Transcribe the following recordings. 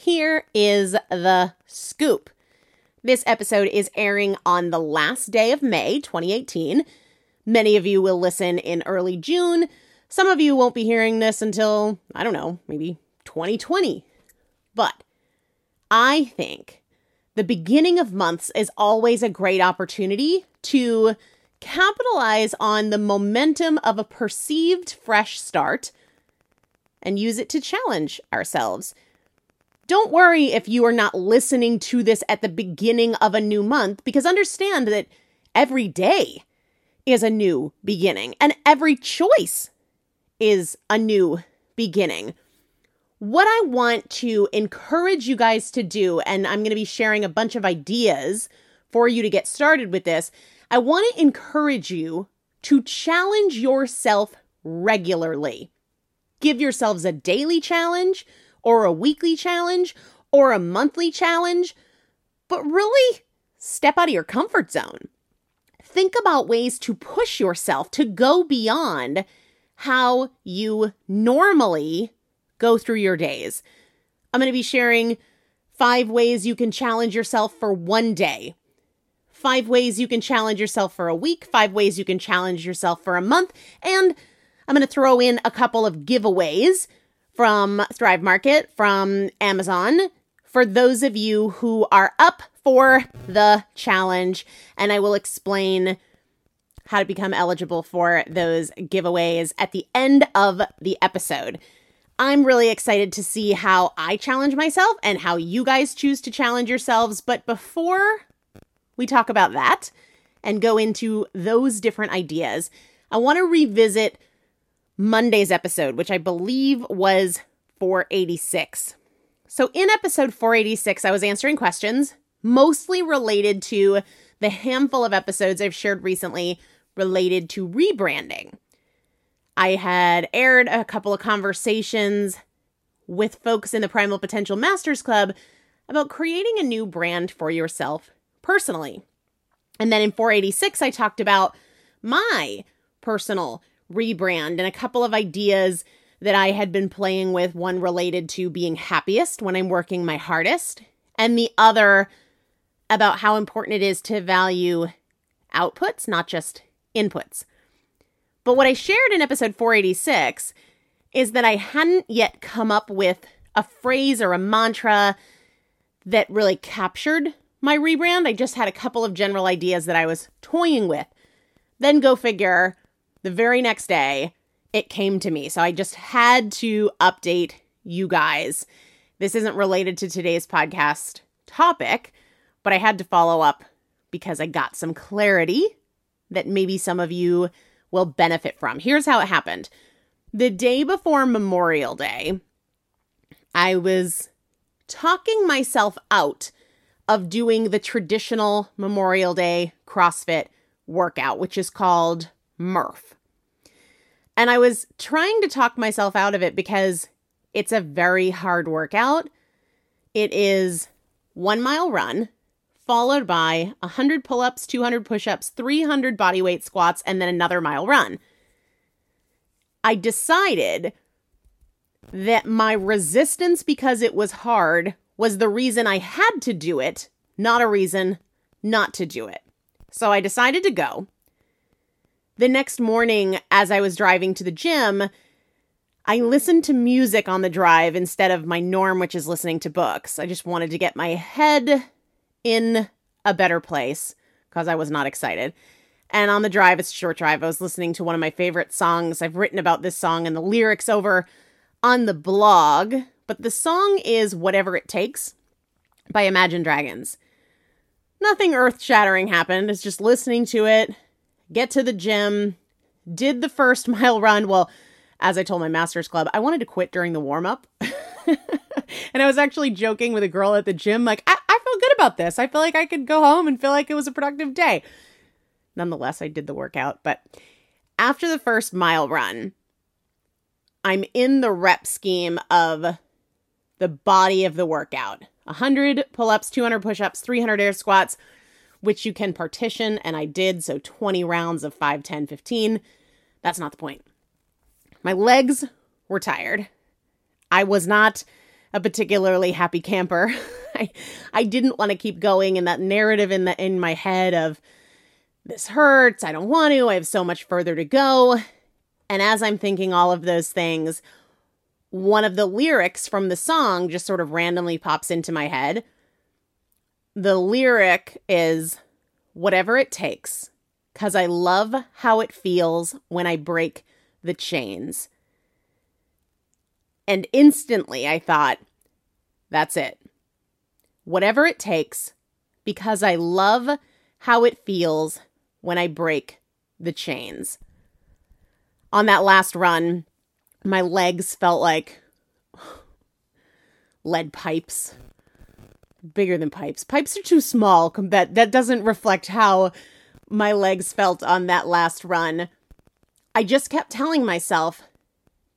Here is the scoop. This episode is airing on the last day of May 2018. Many of you will listen in early June. Some of you won't be hearing this until, I don't know, maybe 2020. But I think the beginning of months is always a great opportunity to capitalize on the momentum of a perceived fresh start and use it to challenge ourselves. Don't worry if you are not listening to this at the beginning of a new month, because understand that every day is a new beginning and every choice is a new beginning. What I want to encourage you guys to do, and I'm going to be sharing a bunch of ideas for you to get started with this, I want to encourage you to challenge yourself regularly. Give yourselves a daily challenge or a weekly challenge or a monthly challenge, but really step out of your comfort zone. Think about ways to push yourself to go beyond how you normally go through your days. I'm going to be sharing five ways you can challenge yourself for one day, five ways you can challenge yourself for a week, five ways you can challenge yourself for a month, and I'm going to throw in a couple of giveaways from Thrive Market, from Amazon, for those of you who are up for the challenge. And I will explain how to become eligible for those giveaways at the end of the episode. I'm really excited to see how I challenge myself and how you guys choose to challenge yourselves. But before we talk about that and go into those different ideas, I want to revisit Monday's episode, which I believe was 486. So, in episode 486, I was answering questions mostly related to the handful of episodes I've shared recently related to rebranding. I had aired a couple of conversations with folks in the Primal Potential Masters Club about creating a new brand for yourself personally. And then in 486, I talked about my personal rebrand and a couple of ideas that I had been playing with. One related to being happiest when I'm working my hardest, and the other about how important it is to value outputs, not just inputs. But what I shared in episode 486 is that I hadn't yet come up with a phrase or a mantra that really captured my rebrand. I just had a couple of general ideas that I was toying with. Then go figure, the very next day, it came to me. So I just had to update you guys. This isn't related to today's podcast topic, but I had to follow up because I got some clarity that maybe some of you will benefit from. Here's how it happened the day before Memorial Day, I was talking myself out of doing the traditional Memorial Day CrossFit workout, which is called Murph. And I was trying to talk myself out of it because it's a very hard workout. It is one mile run, followed by 100 pull ups, 200 push ups, 300 bodyweight squats, and then another mile run. I decided that my resistance because it was hard was the reason I had to do it, not a reason not to do it. So I decided to go. The next morning, as I was driving to the gym, I listened to music on the drive instead of my norm, which is listening to books. I just wanted to get my head in a better place because I was not excited. And on the drive, it's a short drive, I was listening to one of my favorite songs. I've written about this song and the lyrics over on the blog, but the song is Whatever It Takes by Imagine Dragons. Nothing earth shattering happened. It's just listening to it, get to the gym, did the first mile run. Well, as I told my master's club, I wanted to quit during the warm up. and I was actually joking with a girl at the gym, like, I-, I feel good about this. I feel like I could go home and feel like it was a productive day. Nonetheless, I did the workout. But after the first mile run, I'm in the rep scheme of the body of the workout 100 pull ups, 200 push ups, 300 air squats, which you can partition. And I did. So 20 rounds of 5, 10, 15. That's not the point. My legs were tired. I was not a particularly happy camper. I, I didn't want to keep going in that narrative in the in my head of this hurts. I don't want to. I have so much further to go. And as I'm thinking all of those things, one of the lyrics from the song just sort of randomly pops into my head. The lyric is whatever it takes, because I love how it feels when I break the chains. And instantly I thought, that's it. Whatever it takes, because I love how it feels when I break the chains. On that last run, my legs felt like lead pipes. Bigger than pipes. Pipes are too small. That that doesn't reflect how my legs felt on that last run. I just kept telling myself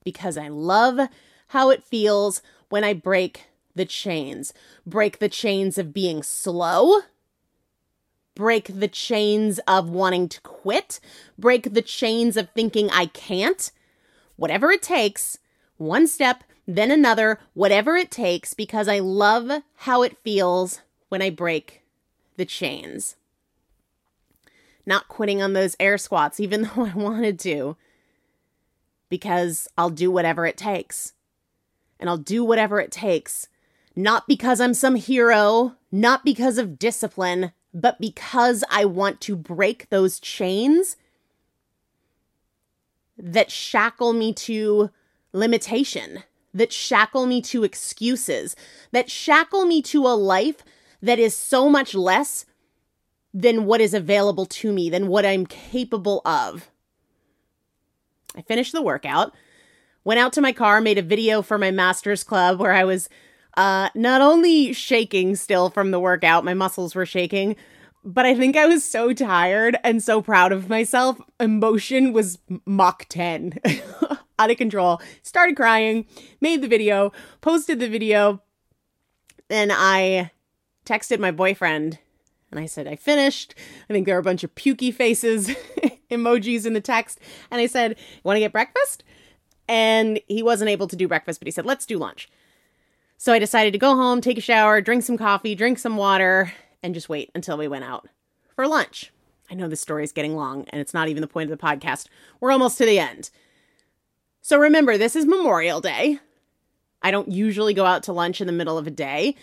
because I love how it feels when I break the chains. Break the chains of being slow. Break the chains of wanting to quit. Break the chains of thinking I can't. Whatever it takes, one step, then another, whatever it takes, because I love how it feels when I break the chains. Not quitting on those air squats, even though I wanted to, because I'll do whatever it takes. And I'll do whatever it takes not because I'm some hero, not because of discipline, but because I want to break those chains that shackle me to limitation, that shackle me to excuses, that shackle me to a life that is so much less than what is available to me, than what I'm capable of. I finished the workout, went out to my car, made a video for my master's club where I was uh, not only shaking still from the workout, my muscles were shaking, but I think I was so tired and so proud of myself. Emotion was Mach 10. Out of control. Started crying, made the video, posted the video, and I texted my boyfriend and I said, I finished. I think there are a bunch of pukey faces emojis in the text. And I said, Want to get breakfast? And he wasn't able to do breakfast, but he said, Let's do lunch. So I decided to go home, take a shower, drink some coffee, drink some water, and just wait until we went out for lunch. I know this story is getting long and it's not even the point of the podcast. We're almost to the end. So remember, this is Memorial Day. I don't usually go out to lunch in the middle of a day.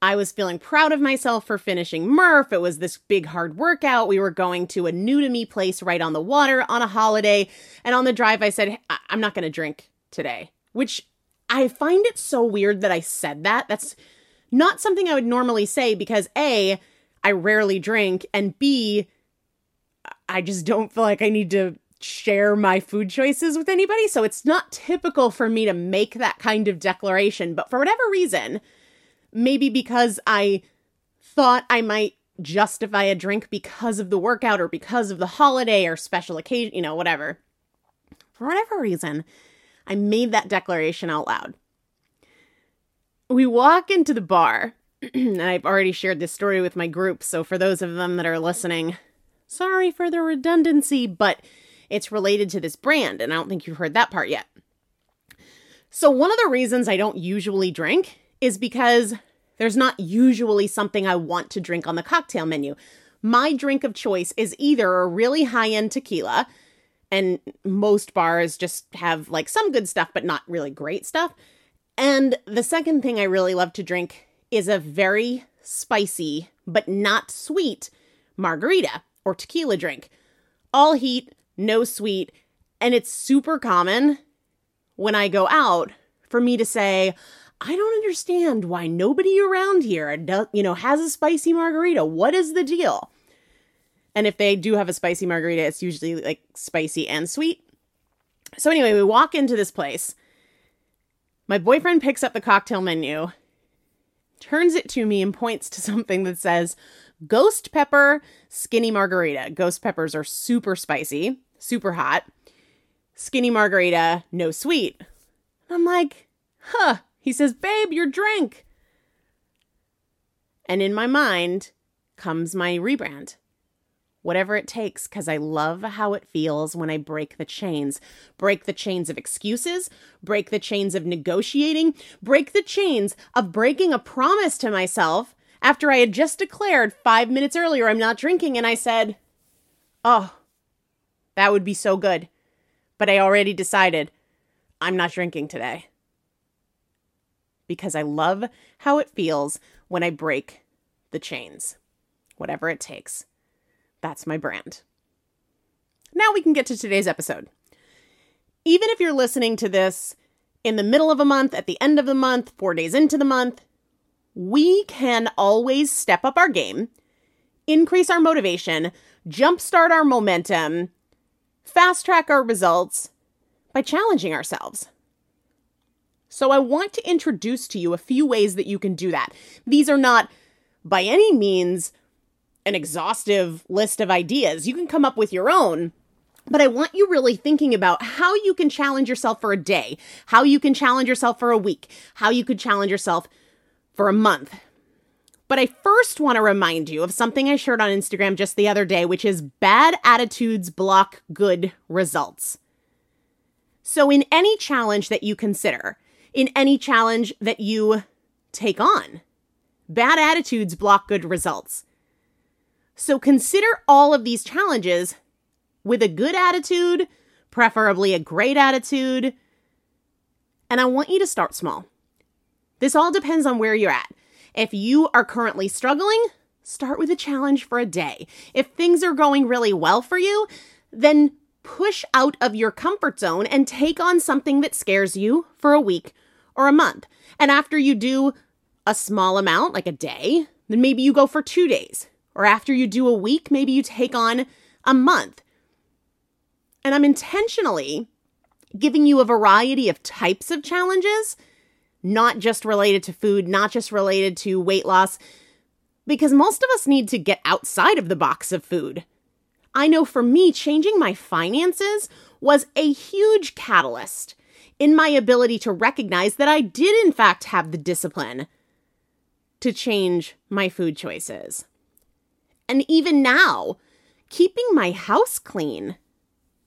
I was feeling proud of myself for finishing Murph. It was this big, hard workout. We were going to a new to me place right on the water on a holiday. And on the drive, I said, I- am not going to drink today, which I find it so weird that I said that. That's not something I would normally say because A, I rarely drink, and B, I just don't feel like I need to share my food choices with anybody. So it's not typical for me to make that kind of declaration. But for whatever reason, maybe because I thought I might justify a drink because of the workout or because of the holiday or special occasion, you know, whatever. For whatever reason, I made that declaration out loud. We walk into the bar, and I've already shared this story with my group, so for those of them that are listening, sorry for the redundancy, but it's related to this brand, and I don't think you've heard that part yet. So, one of the reasons I don't usually drink is because there's not usually something I want to drink on the cocktail menu. My drink of choice is either a really high end tequila and most bars just have like some good stuff but not really great stuff. And the second thing I really love to drink is a very spicy but not sweet margarita or tequila drink. All heat, no sweet, and it's super common when I go out for me to say, I don't understand why nobody around here, you know, has a spicy margarita. What is the deal? And if they do have a spicy margarita, it's usually like spicy and sweet. So, anyway, we walk into this place. My boyfriend picks up the cocktail menu, turns it to me, and points to something that says Ghost Pepper Skinny Margarita. Ghost peppers are super spicy, super hot. Skinny Margarita, no sweet. And I'm like, huh. He says, Babe, your drink. And in my mind comes my rebrand whatever it takes, because I love how it feels when I break the chains. Break the chains of excuses, break the chains of negotiating, break the chains of breaking a promise to myself after I had just declared five minutes earlier I'm not drinking, and I said, Oh, that would be so good. But I already decided I'm not drinking today. Because I love how it feels when I break the chains, whatever it takes. That's my brand. Now we can get to today's episode. Even if you're listening to this in the middle of a month, at the end of the month, four days into the month, we can always step up our game, increase our motivation, jumpstart our momentum, fast track our results by challenging ourselves. So, I want to introduce to you a few ways that you can do that. These are not by any means an exhaustive list of ideas. You can come up with your own, but I want you really thinking about how you can challenge yourself for a day, how you can challenge yourself for a week, how you could challenge yourself for a month. But I first want to remind you of something I shared on Instagram just the other day, which is bad attitudes block good results. So, in any challenge that you consider, in any challenge that you take on, bad attitudes block good results. So, consider all of these challenges with a good attitude, preferably a great attitude. And I want you to start small. This all depends on where you're at. If you are currently struggling, start with a challenge for a day. If things are going really well for you, then push out of your comfort zone and take on something that scares you for a week or a month. And after you do a small amount, like a day, then maybe you go for two days. Or after you do a week, maybe you take on a month. And I'm intentionally giving you a variety of types of challenges, not just related to food, not just related to weight loss, because most of us need to get outside of the box of food. I know for me, changing my finances was a huge catalyst in my ability to recognize that I did, in fact, have the discipline to change my food choices. And even now, keeping my house clean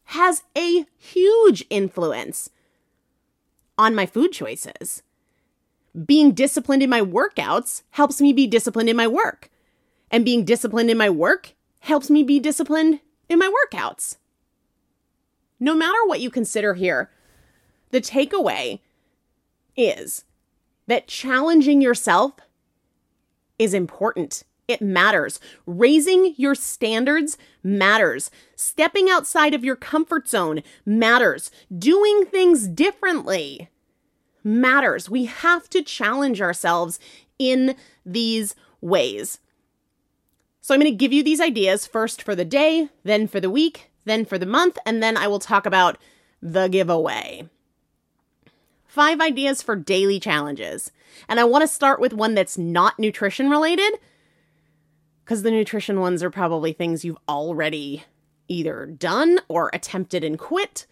has a huge influence on my food choices. Being disciplined in my workouts helps me be disciplined in my work. And being disciplined in my work helps me be disciplined in my workouts. No matter what you consider here, the takeaway is that challenging yourself is important. It matters. Raising your standards matters. Stepping outside of your comfort zone matters. Doing things differently matters. We have to challenge ourselves in these ways. So, I'm going to give you these ideas first for the day, then for the week, then for the month, and then I will talk about the giveaway. Five ideas for daily challenges. And I want to start with one that's not nutrition related because the nutrition ones are probably things you've already either done or attempted and quit.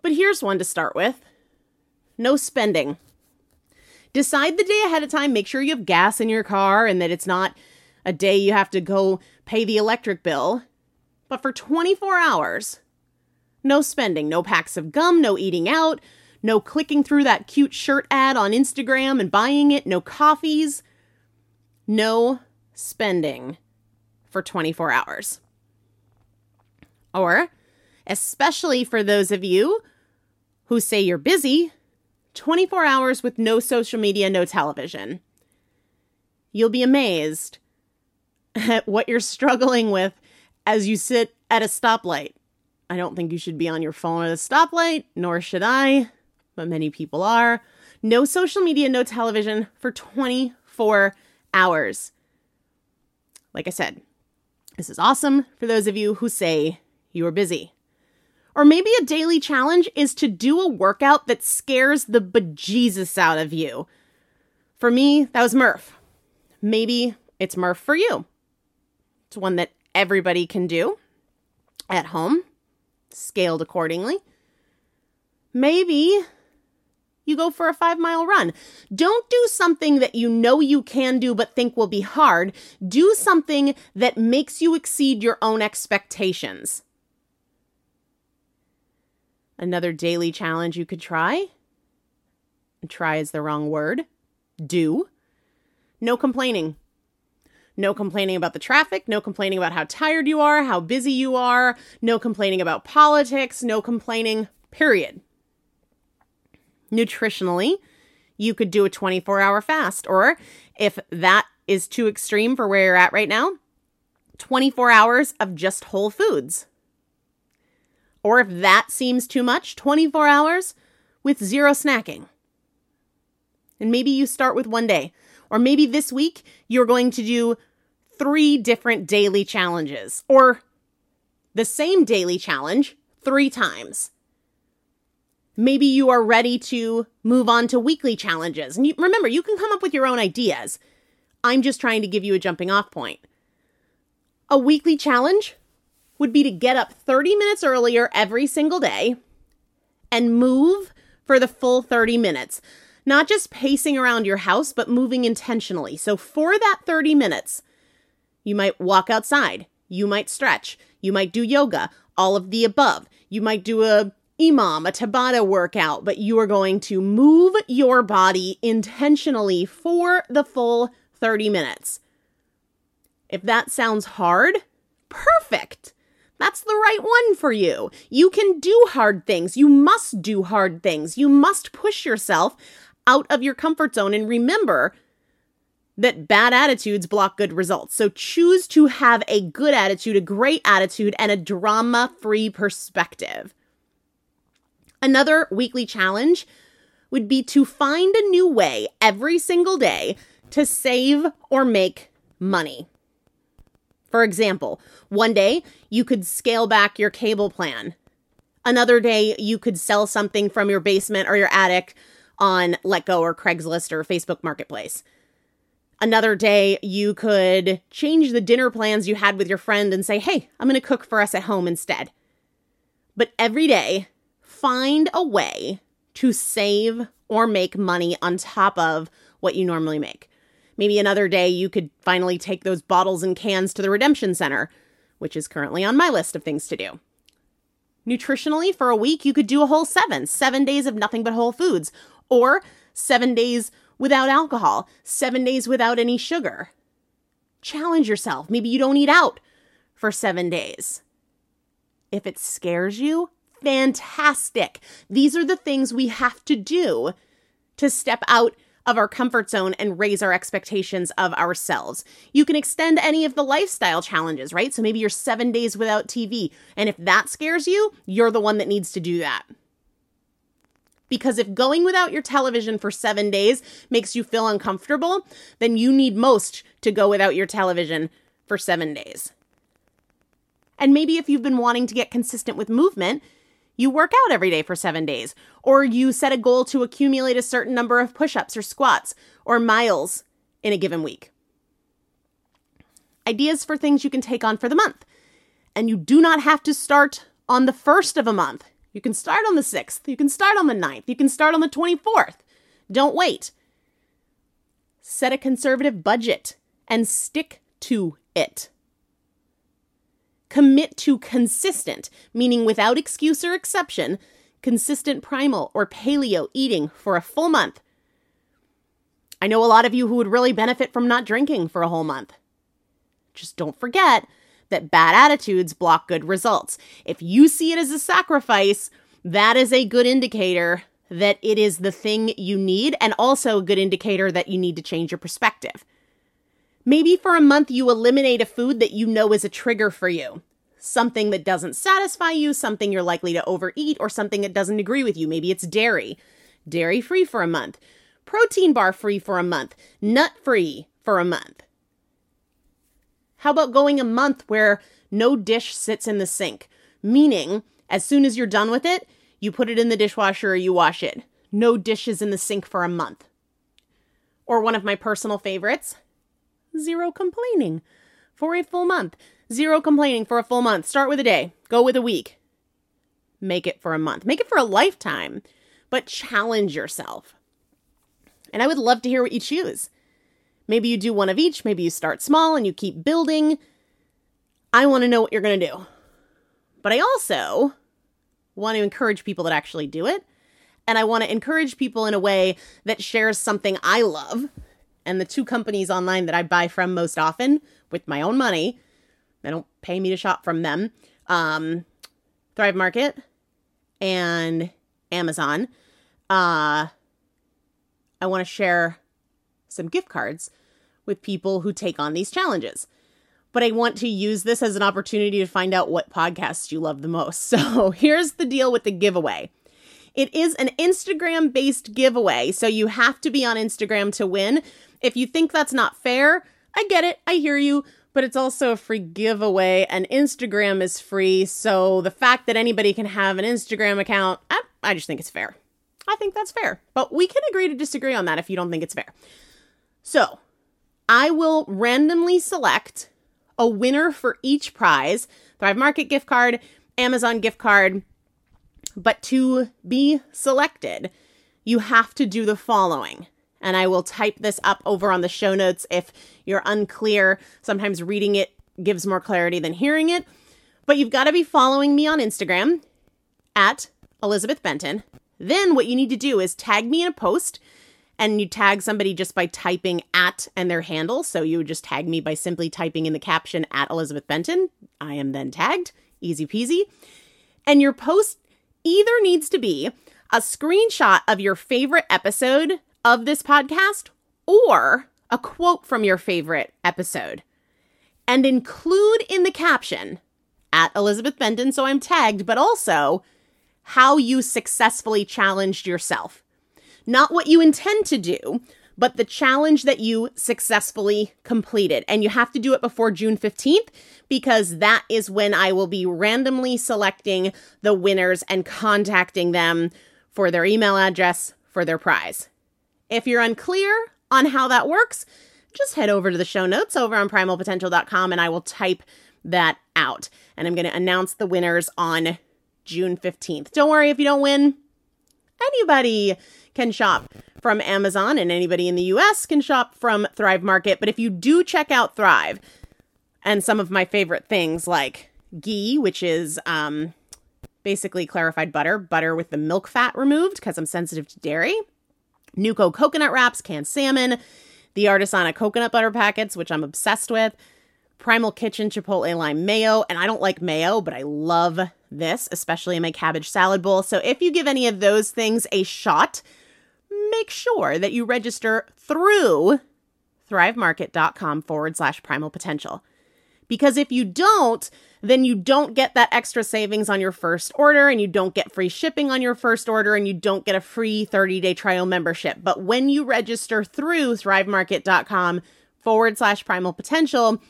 But here's one to start with no spending. Decide the day ahead of time. Make sure you have gas in your car and that it's not a day you have to go pay the electric bill. But for 24 hours, no spending, no packs of gum, no eating out, no clicking through that cute shirt ad on Instagram and buying it, no coffees, no spending for 24 hours. Or, especially for those of you who say you're busy, 24 hours with no social media, no television. You'll be amazed at what you're struggling with as you sit at a stoplight. I don't think you should be on your phone at a stoplight, nor should I, but many people are. No social media, no television for 24 hours. Like I said, this is awesome for those of you who say you are busy. Or maybe a daily challenge is to do a workout that scares the bejesus out of you. For me, that was Murph. Maybe it's Murph for you. It's one that everybody can do at home, scaled accordingly. Maybe you go for a five mile run. Don't do something that you know you can do but think will be hard. Do something that makes you exceed your own expectations. Another daily challenge you could try. Try is the wrong word. Do. No complaining. No complaining about the traffic, no complaining about how tired you are, how busy you are, no complaining about politics, no complaining, period. Nutritionally, you could do a 24 hour fast, or if that is too extreme for where you're at right now, 24 hours of just whole foods. Or if that seems too much, 24 hours with zero snacking. And maybe you start with one day. Or maybe this week you're going to do three different daily challenges or the same daily challenge three times. Maybe you are ready to move on to weekly challenges. And you, remember, you can come up with your own ideas. I'm just trying to give you a jumping off point. A weekly challenge would be to get up 30 minutes earlier every single day and move for the full 30 minutes. Not just pacing around your house, but moving intentionally. So for that 30 minutes, you might walk outside, you might stretch, you might do yoga, all of the above. You might do a EMOM, a Tabata workout, but you are going to move your body intentionally for the full 30 minutes. If that sounds hard, perfect. That's the right one for you. You can do hard things. You must do hard things. You must push yourself out of your comfort zone. And remember that bad attitudes block good results. So choose to have a good attitude, a great attitude, and a drama free perspective. Another weekly challenge would be to find a new way every single day to save or make money. For example, one day you could scale back your cable plan. Another day you could sell something from your basement or your attic on Letgo or Craigslist or Facebook Marketplace. Another day you could change the dinner plans you had with your friend and say, hey, I'm going to cook for us at home instead. But every day, find a way to save or make money on top of what you normally make. Maybe another day you could finally take those bottles and cans to the redemption center, which is currently on my list of things to do. Nutritionally, for a week, you could do a whole seven, seven days of nothing but whole foods, or seven days without alcohol, seven days without any sugar. Challenge yourself. Maybe you don't eat out for seven days. If it scares you, fantastic. These are the things we have to do to step out of our comfort zone and raise our expectations of ourselves. You can extend any of the lifestyle challenges, right? So maybe you're seven days without TV. And if that scares you, you're the one that needs to do that. Because if going without your television for seven days makes you feel uncomfortable, then you need most to go without your television for seven days. And maybe if you've been wanting to get consistent with movement, you work out every day for seven days, or you set a goal to accumulate a certain number of push ups or squats or miles in a given week. Ideas for things you can take on for the month. And you do not have to start on the first of a month. You can start on the 6th. You can start on the 9th. You can start on the 24th. Don't wait. Set a conservative budget and stick to it. Commit to consistent, meaning without excuse or exception, consistent primal or paleo eating for a full month. I know a lot of you who would really benefit from not drinking for a whole month. Just don't forget that bad attitudes block good results. If you see it as a sacrifice, that is a good indicator that it is the thing you need, and also a good indicator that you need to change your perspective. Maybe for a month you eliminate a food that you know is a trigger for you. Something that doesn't satisfy you, something you're likely to overeat, or something that doesn't agree with you. Maybe it's dairy. Dairy free for a month. Protein bar free for a month. Nut free for a month. How about going a month where no dish sits in the sink? Meaning, as soon as you're done with it, you put it in the dishwasher or you wash it. No dishes in the sink for a month. Or one of my personal favorites, zero complaining for a full month. Zero complaining for a full month. Start with a day, go with a week. Make it for a month, make it for a lifetime, but challenge yourself. And I would love to hear what you choose. Maybe you do one of each. Maybe you start small and you keep building. I want to know what you're going to do. But I also want to encourage people that actually do it. And I want to encourage people in a way that shares something I love And the two companies online that I buy from most often with my own money, they don't pay me to shop from them, um, Thrive Market and Amazon. Uh, I want to share some gift cards with people who take on these challenges. But I want to use this as an opportunity to find out what podcasts you love the most. So here's the deal with the giveaway it is an Instagram based giveaway, so you have to be on Instagram to win. If you think that's not fair, I get it, I hear you, but it's also a free giveaway, and Instagram is free. So the fact that anybody can have an Instagram account, I, I just think it's fair. I think that's fair, but we can agree to disagree on that if you don't think it's fair. So I will randomly select a winner for each prize Thrive Market gift card, Amazon gift card, but to be selected, you have to do the following. And I will type this up over on the show notes if you're unclear. Sometimes reading it gives more clarity than hearing it. But you've got to be following me on Instagram at Elizabeth Benton. Then what you need to do is tag me in a post and you tag somebody just by typing at and their handle. So you would just tag me by simply typing in the caption at Elizabeth Benton. I am then tagged. Easy peasy. And your post either needs to be a screenshot of your favorite episode of this podcast or a quote from your favorite episode. And include in the caption at Elizabeth Benton, so I'm tagged, but also how you successfully challenged yourself. Not what you intend to do, but the challenge that you successfully completed. And you have to do it before June 15th because that is when I will be randomly selecting the winners and contacting them for their email address for their prize. If you're unclear on how that works, just head over to the show notes over on primalpotential.com and I will type that out. And I'm going to announce the winners on June 15th. Don't worry if you don't win. Anybody can shop from Amazon and anybody in the US can shop from Thrive Market. But if you do check out Thrive and some of my favorite things like ghee, which is um, basically clarified butter, butter with the milk fat removed because I'm sensitive to dairy, Nuco coconut wraps, canned salmon, the Artisana coconut butter packets, which I'm obsessed with, Primal Kitchen Chipotle Lime Mayo, and I don't like mayo, but I love this, especially in my cabbage salad bowl. So if you give any of those things a shot, make sure that you register through thrivemarket.com forward slash primal potential. Because if you don't, then you don't get that extra savings on your first order and you don't get free shipping on your first order and you don't get a free 30 day trial membership. But when you register through thrivemarket.com forward slash primal potential,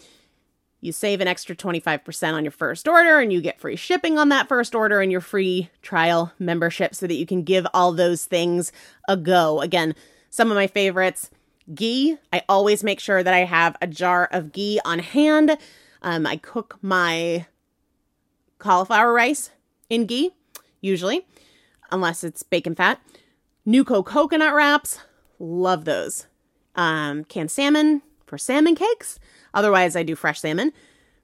you save an extra 25% on your first order and you get free shipping on that first order and your free trial membership so that you can give all those things a go. Again, some of my favorites ghee. I always make sure that I have a jar of ghee on hand. Um, I cook my cauliflower rice in ghee, usually, unless it's bacon fat. Nuco coconut wraps, love those. Um, canned salmon for salmon cakes. Otherwise, I do fresh salmon.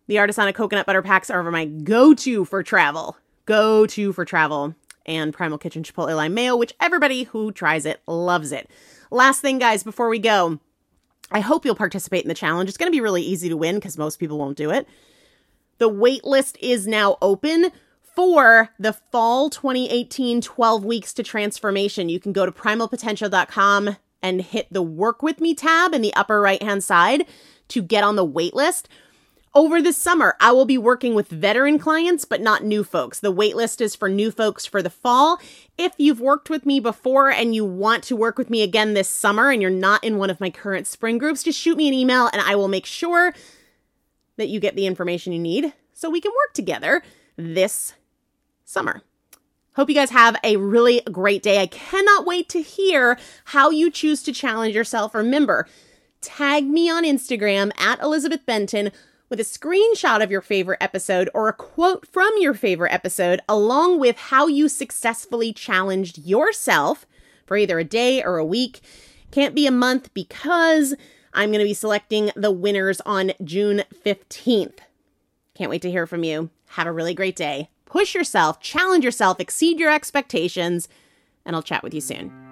The Artisana coconut butter packs are my go to for travel. Go to for travel. And Primal Kitchen Chipotle Lime Mayo, which everybody who tries it loves it. Last thing, guys, before we go, I hope you'll participate in the challenge. It's going to be really easy to win because most people won't do it. The wait list is now open for the fall 2018 12 weeks to transformation. You can go to primalpotential.com and hit the work with me tab in the upper right hand side to get on the wait list. Over the summer, I will be working with veteran clients, but not new folks. The waitlist is for new folks for the fall. If you've worked with me before and you want to work with me again this summer and you're not in one of my current spring groups, just shoot me an email and I will make sure that you get the information you need so we can work together this summer. Hope you guys have a really great day. I cannot wait to hear how you choose to challenge yourself. Remember, tag me on Instagram at Elizabeth Benton with a screenshot of your favorite episode or a quote from your favorite episode, along with how you successfully challenged yourself for either a day or a week. Can't be a month because I'm going to be selecting the winners on June 15th. Can't wait to hear from you. Have a really great day. Push yourself, challenge yourself, exceed your expectations, and I'll chat with you soon.